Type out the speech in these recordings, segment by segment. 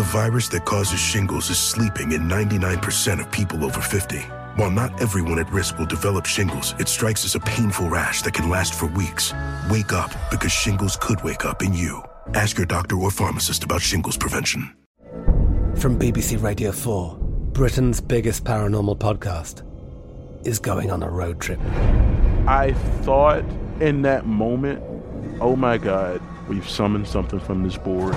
The virus that causes shingles is sleeping in 99% of people over 50. While not everyone at risk will develop shingles, it strikes as a painful rash that can last for weeks. Wake up because shingles could wake up in you. Ask your doctor or pharmacist about shingles prevention. From BBC Radio 4, Britain's biggest paranormal podcast is going on a road trip. I thought in that moment, oh my God, we've summoned something from this board.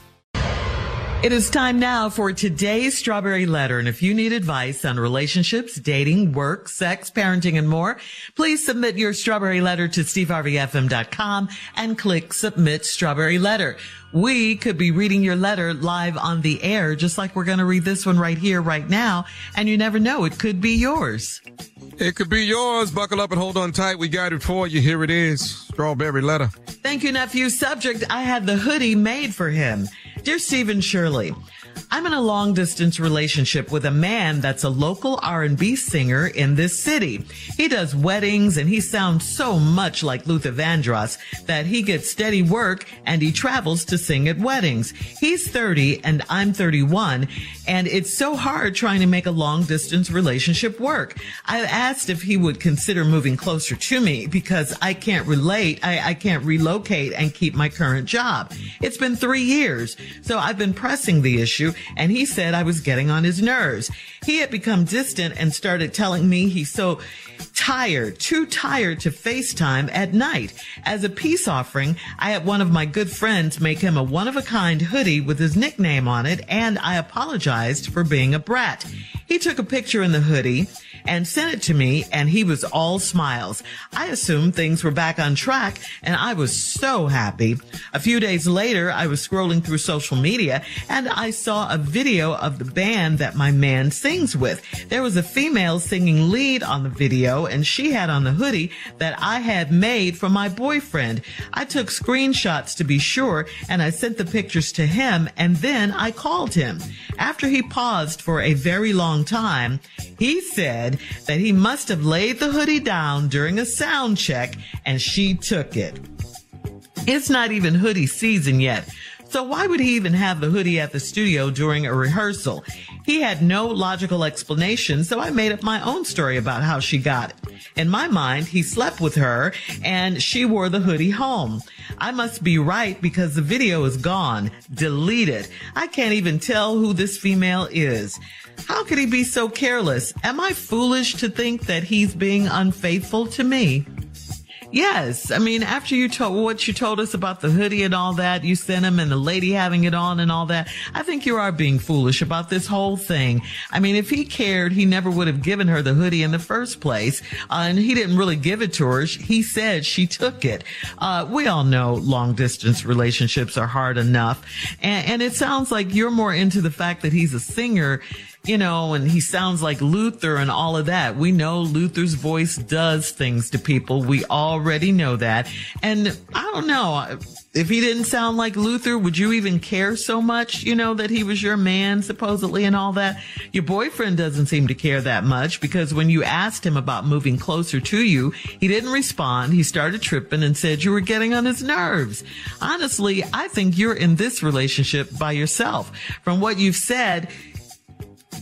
It is time now for today's Strawberry Letter. And if you need advice on relationships, dating, work, sex, parenting, and more, please submit your Strawberry Letter to steveharveyfm.com and click Submit Strawberry Letter. We could be reading your letter live on the air, just like we're going to read this one right here, right now. And you never know, it could be yours. It could be yours. Buckle up and hold on tight. We got it for you. Here it is. Strawberry letter. Thank you, nephew. Subject, I had the hoodie made for him. Dear Steve and Shirley, I'm in a long distance relationship with a man that's a local R&B singer in this city. He does weddings and he sounds so much like Luther Vandross that he gets steady work and he travels to sing at weddings. He's 30 and I'm 31 and it's so hard trying to make a long distance relationship work. I asked if he would consider moving closer to me because I can't relate. I, I can't relocate and keep my current job. It's been three years. So I've been pressing the issue and he said I was getting on his nerves. He had become distant and started telling me he's so tired, too tired to FaceTime at night. As a peace offering, I had one of my good friends make him a one of a kind hoodie with his nickname on it and I apologized for being a brat. He took a picture in the hoodie and sent it to me and he was all smiles. I assumed things were back on track and I was so happy. A few days later, I was scrolling through social media and I saw a video of the band that my man sings with. There was a female singing lead on the video and she had on the hoodie that I had made for my boyfriend. I took screenshots to be sure and I sent the pictures to him and then I called him. After he paused for a very long time, he said that he must have laid the hoodie down during a sound check and she took it. It's not even hoodie season yet. So why would he even have the hoodie at the studio during a rehearsal? He had no logical explanation, so I made up my own story about how she got it. In my mind, he slept with her and she wore the hoodie home. I must be right because the video is gone. Delete it. I can't even tell who this female is. How could he be so careless? Am I foolish to think that he's being unfaithful to me? Yes. I mean, after you told what you told us about the hoodie and all that, you sent him and the lady having it on and all that. I think you are being foolish about this whole thing. I mean, if he cared, he never would have given her the hoodie in the first place. Uh, and he didn't really give it to her. He said she took it. Uh, we all know long distance relationships are hard enough. And, and it sounds like you're more into the fact that he's a singer you know, and he sounds like Luther and all of that. We know Luther's voice does things to people. We already know that. And I don't know. If he didn't sound like Luther, would you even care so much, you know, that he was your man supposedly and all that? Your boyfriend doesn't seem to care that much because when you asked him about moving closer to you, he didn't respond. He started tripping and said you were getting on his nerves. Honestly, I think you're in this relationship by yourself. From what you've said,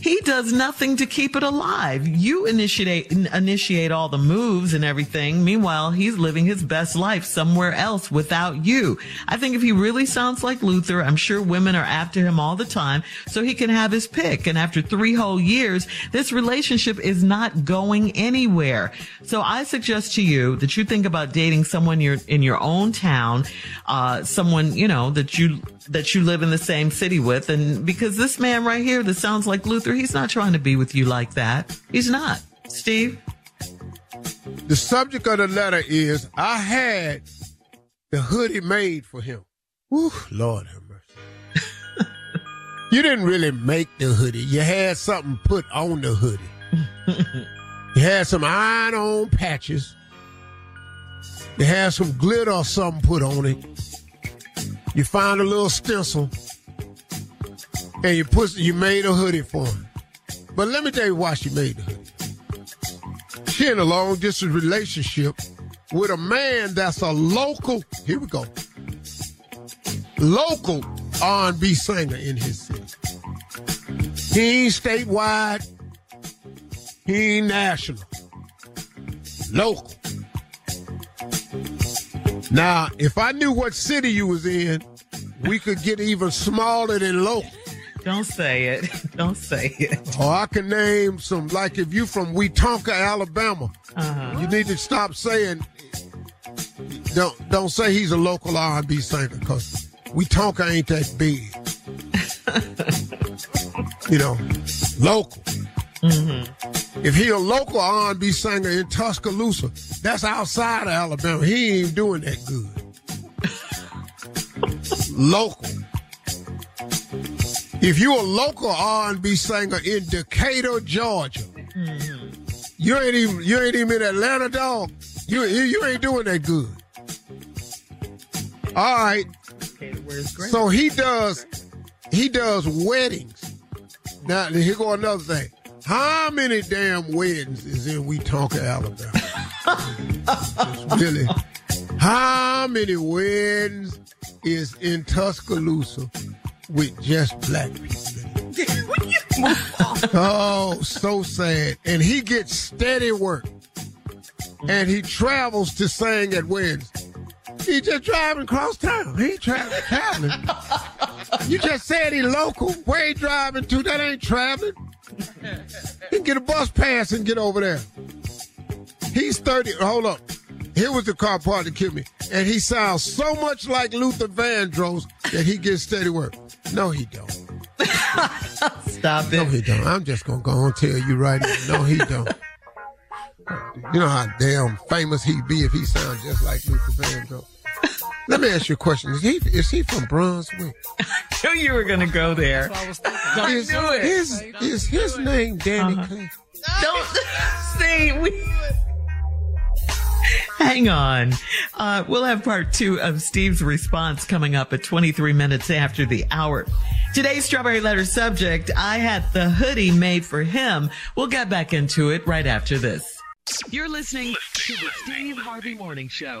he does nothing to keep it alive. You initiate initiate all the moves and everything. Meanwhile, he's living his best life somewhere else without you. I think if he really sounds like Luther, I'm sure women are after him all the time so he can have his pick. And after three whole years, this relationship is not going anywhere. So I suggest to you that you think about dating someone you're in your own town, uh, someone, you know, that you that you live in the same city with. And because this man right here that sounds like Luther, he's not trying to be with you like that. He's not. Steve? The subject of the letter is I had the hoodie made for him. Whew, Lord have mercy. you didn't really make the hoodie. You had something put on the hoodie. you had some iron on patches. You had some glitter or something put on it. You found a little stencil and you put you made a hoodie for him. But let me tell you why she made the hoodie. She in a long distance relationship with a man that's a local. Here we go. Local R&B singer in his city. He ain't statewide. He ain't national. Local. Now, if I knew what city you was in, we could get even smaller than local. Don't say it. Don't say it. Or I can name some, like if you from Wetumpka, Alabama, uh-huh. you need to stop saying. Don't don't say he's a local R&B singer because Wetumpka ain't that big. you know, local. Mm-hmm. If he a local R&B singer in Tuscaloosa, that's outside of Alabama. He ain't doing that good. local. If you a local R&B singer in Decatur, Georgia, mm-hmm. you ain't even you ain't even in Atlanta, dog. You you ain't doing that good. All right. So he does he does weddings. Now here go another thing. How many damn weddings is in We Wetumpka, Alabama? really? How many weddings is in Tuscaloosa with just black people? oh, so sad. And he gets steady work. And he travels to sing at weddings. He just driving across town. He traveling. you just said he local. Where he driving to? That ain't traveling. He can get a bus pass and get over there. He's 30. Hold up. Here was the car part that killed me. And he sounds so much like Luther Vandross that he gets steady work. No, he don't. Stop it. No, he don't. I'm just going to go and tell you right now. No, he don't. You know how damn famous he'd be if he sounds just like Luther Vandross. Let me ask you a question. Is he is he from Brunswick? I knew you were gonna go there. I is, knew it. Is, is his name Danny uh-huh. Clay? Don't see we Hang on. Uh, we'll have part two of Steve's response coming up at 23 minutes after the hour. Today's Strawberry Letter subject, I had the hoodie made for him. We'll get back into it right after this. You're listening to the Steve Harvey Morning Show.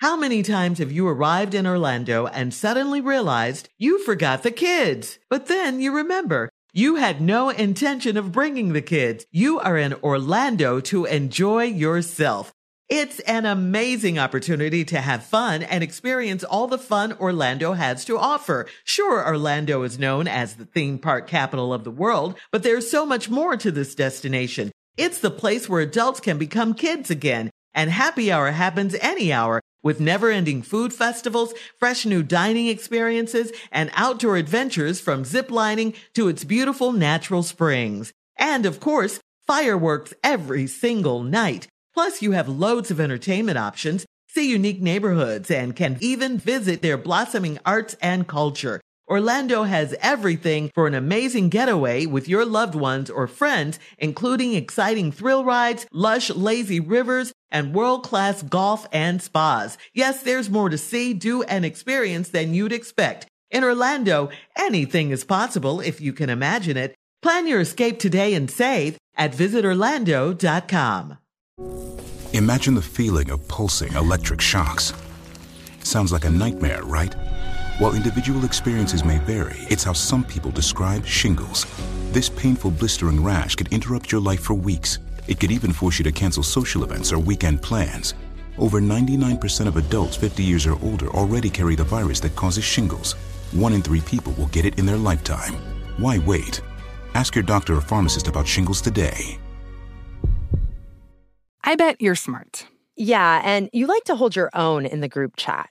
How many times have you arrived in Orlando and suddenly realized you forgot the kids? But then you remember you had no intention of bringing the kids. You are in Orlando to enjoy yourself. It's an amazing opportunity to have fun and experience all the fun Orlando has to offer. Sure, Orlando is known as the theme park capital of the world, but there's so much more to this destination. It's the place where adults can become kids again And happy hour happens any hour with never ending food festivals, fresh new dining experiences, and outdoor adventures from ziplining to its beautiful natural springs. And of course, fireworks every single night. Plus, you have loads of entertainment options, see unique neighborhoods, and can even visit their blossoming arts and culture. Orlando has everything for an amazing getaway with your loved ones or friends, including exciting thrill rides, lush, lazy rivers, and world-class golf and spas. Yes, there's more to see, do, and experience than you'd expect. In Orlando, anything is possible if you can imagine it. Plan your escape today and save at visitorlando.com. Imagine the feeling of pulsing electric shocks. Sounds like a nightmare, right? While individual experiences may vary, it's how some people describe shingles. This painful blistering rash could interrupt your life for weeks. It could even force you to cancel social events or weekend plans. Over 99% of adults 50 years or older already carry the virus that causes shingles. One in three people will get it in their lifetime. Why wait? Ask your doctor or pharmacist about shingles today. I bet you're smart. Yeah, and you like to hold your own in the group chat.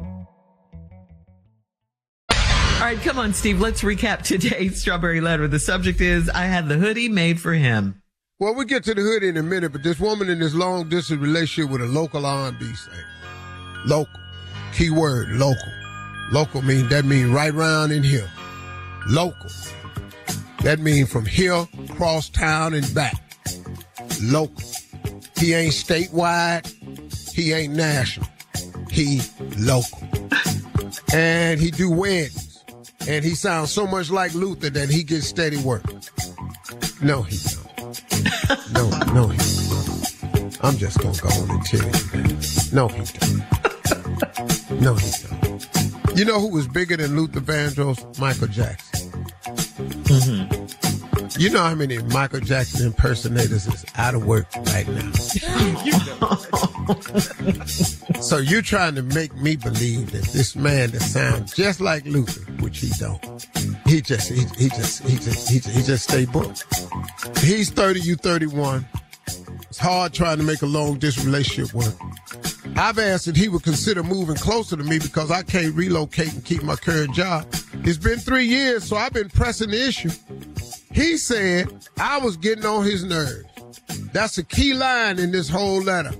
All right, come on, Steve. Let's recap today's Strawberry Letter. The subject is I had the hoodie made for him. Well, we'll get to the hoodie in a minute, but this woman in this long distance relationship with a local R&B singer. Local. Key word, local. Local mean that means right round in here. Local. That means from here, cross town and back. Local. He ain't statewide. He ain't national. He local. And he do weddings and he sounds so much like Luther that he gets steady work. No, he don't. No, no, he don't. I'm just gonna go on and tell you that. No, he don't. No, he don't. You know who was bigger than Luther Vandross? Michael Jackson. Mm-hmm. You know how many Michael Jackson impersonators is out of work right now. so you're trying to make me believe that this man that sounds just like Luther, which he. He just he, he just he just he just, he just stay booked. He's 30, you 31. It's hard trying to make a long distance relationship work. I've asked that he would consider moving closer to me because I can't relocate and keep my current job. It's been three years, so I've been pressing the issue. He said I was getting on his nerves. That's a key line in this whole letter.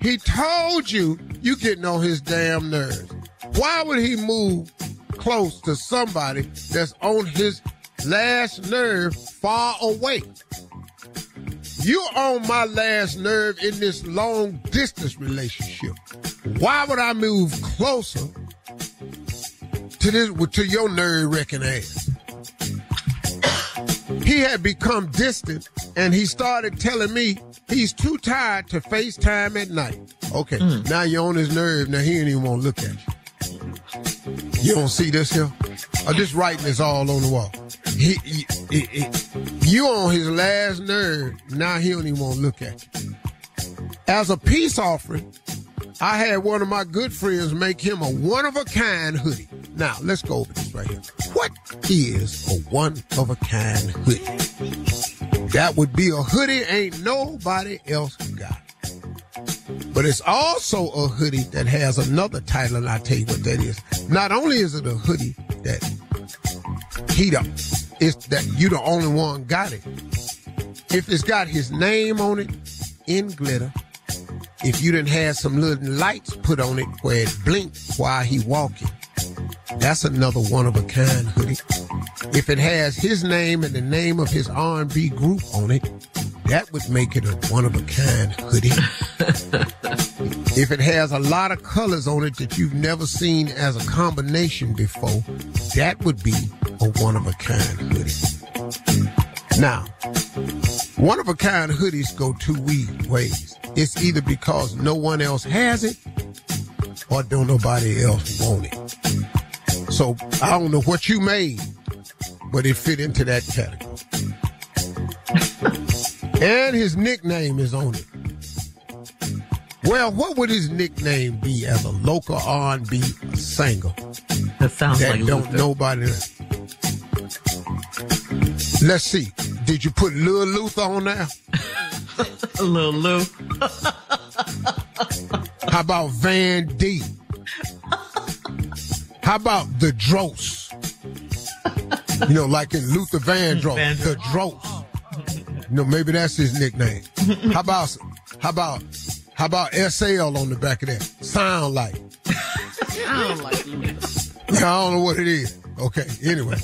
He told you you getting on his damn nerves. Why would he move close to somebody that's on his last nerve far away? You're on my last nerve in this long distance relationship. Why would I move closer to this to your nerve wrecking ass? He had become distant and he started telling me he's too tired to FaceTime at night. Okay, mm. now you're on his nerve. Now he ain't even want to look at you. You don't see this here? Oh, this writing is all on the wall. He, he, he, he, you on his last nerve. Now he don't even want to look at you. As a peace offering, I had one of my good friends make him a one of a kind hoodie. Now, let's go over this right here. What is a one of a kind hoodie? That would be a hoodie ain't nobody else got. But it's also a hoodie that has another title, and I'll tell you what that is. Not only is it a hoodie that he don't, it's that you the only one got it. If it's got his name on it in glitter, if you didn't have some little lights put on it where it blinked while he walking, that's another one of a kind hoodie. If it has his name and the name of his R&B group on it, that would make it a one of a kind hoodie. if it has a lot of colors on it that you've never seen as a combination before, that would be a one of a kind hoodie. Now, one of a kind hoodies go two ways. It's either because no one else has it or don't nobody else want it. So I don't know what you made, but it fit into that category. And his nickname is on it. Well, what would his nickname be as a local R&B singer? That sounds that like don't Luther. nobody. Let's see. Did you put Lil Luther on there? Lil Lou. How about Van D? How about the Dros? You know, like in Luther Vandross, Vandross. the Dros. You know, maybe that's his nickname. How about how about how about SL on the back of that? Sound like. Sound like Luther. Yeah, I don't know what it is. Okay, anyway.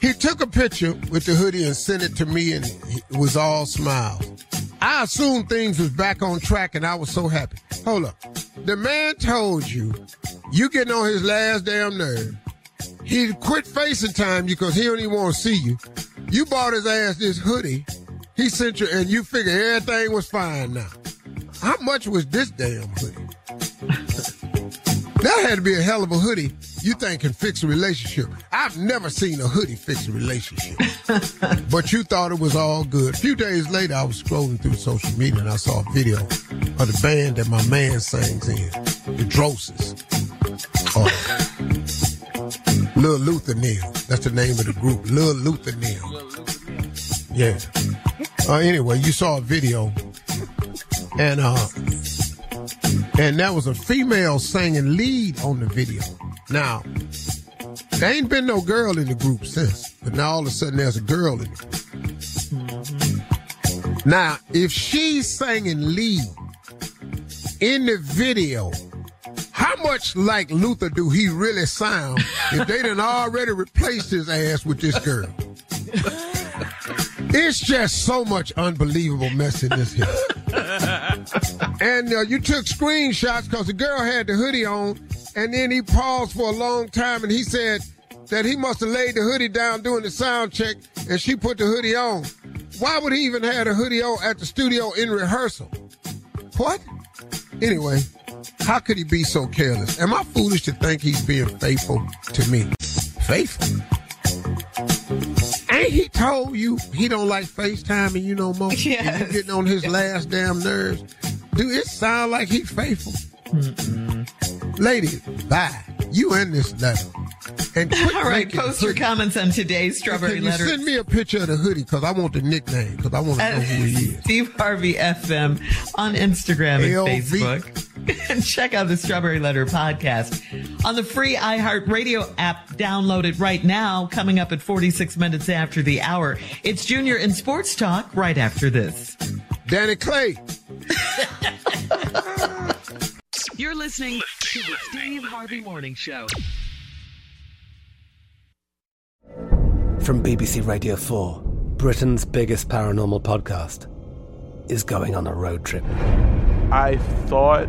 He took a picture with the hoodie and sent it to me and it was all smiles. I assumed things was back on track and I was so happy. Hold up. The man told you you getting on his last damn nerve. He quit facing time you because he don't even want to see you. You bought his ass this hoodie. He sent you and you figure everything was fine now. How much was this damn hoodie? That had to be a hell of a hoodie you think can fix a relationship. I've never seen a hoodie fix a relationship. but you thought it was all good. A few days later, I was scrolling through social media and I saw a video of the band that my man sings in, the Droses. Or Lil Luther Neal. That's the name of the group, Lil Luther Neal. Yeah. Uh, anyway, you saw a video and uh and that was a female singing lead on the video. Now, there ain't been no girl in the group since, but now all of a sudden there's a girl in group. Now, if she's singing lead in the video, how much like Luther do he really sound if they done already replaced his ass with this girl? It's just so much unbelievable mess in this here. and uh, you took screenshots because the girl had the hoodie on, and then he paused for a long time, and he said that he must have laid the hoodie down during the sound check, and she put the hoodie on. Why would he even have a hoodie on at the studio in rehearsal? What? Anyway, how could he be so careless? Am I foolish to think he's being faithful to me? Faithful? Ain't he told you he don't like FaceTiming you no more? Yes. And you getting on his last damn nerves? Do it sound like he faithful? Lady, bye. You in this letter. And All right, post your hoodie. comments on today's Strawberry Can you Letter. send me a picture of the hoodie because I want the nickname because I want to know who he is. Steve Harvey FM on Instagram and LV. Facebook. And check out the Strawberry Letter podcast on the free iHeartRadio app. Download it right now. Coming up at 46 minutes after the hour. It's Junior in Sports Talk right after this. Danny Clay. You're listening to the Steve Harvey Morning Show. From BBC Radio 4, Britain's biggest paranormal podcast is going on a road trip. I thought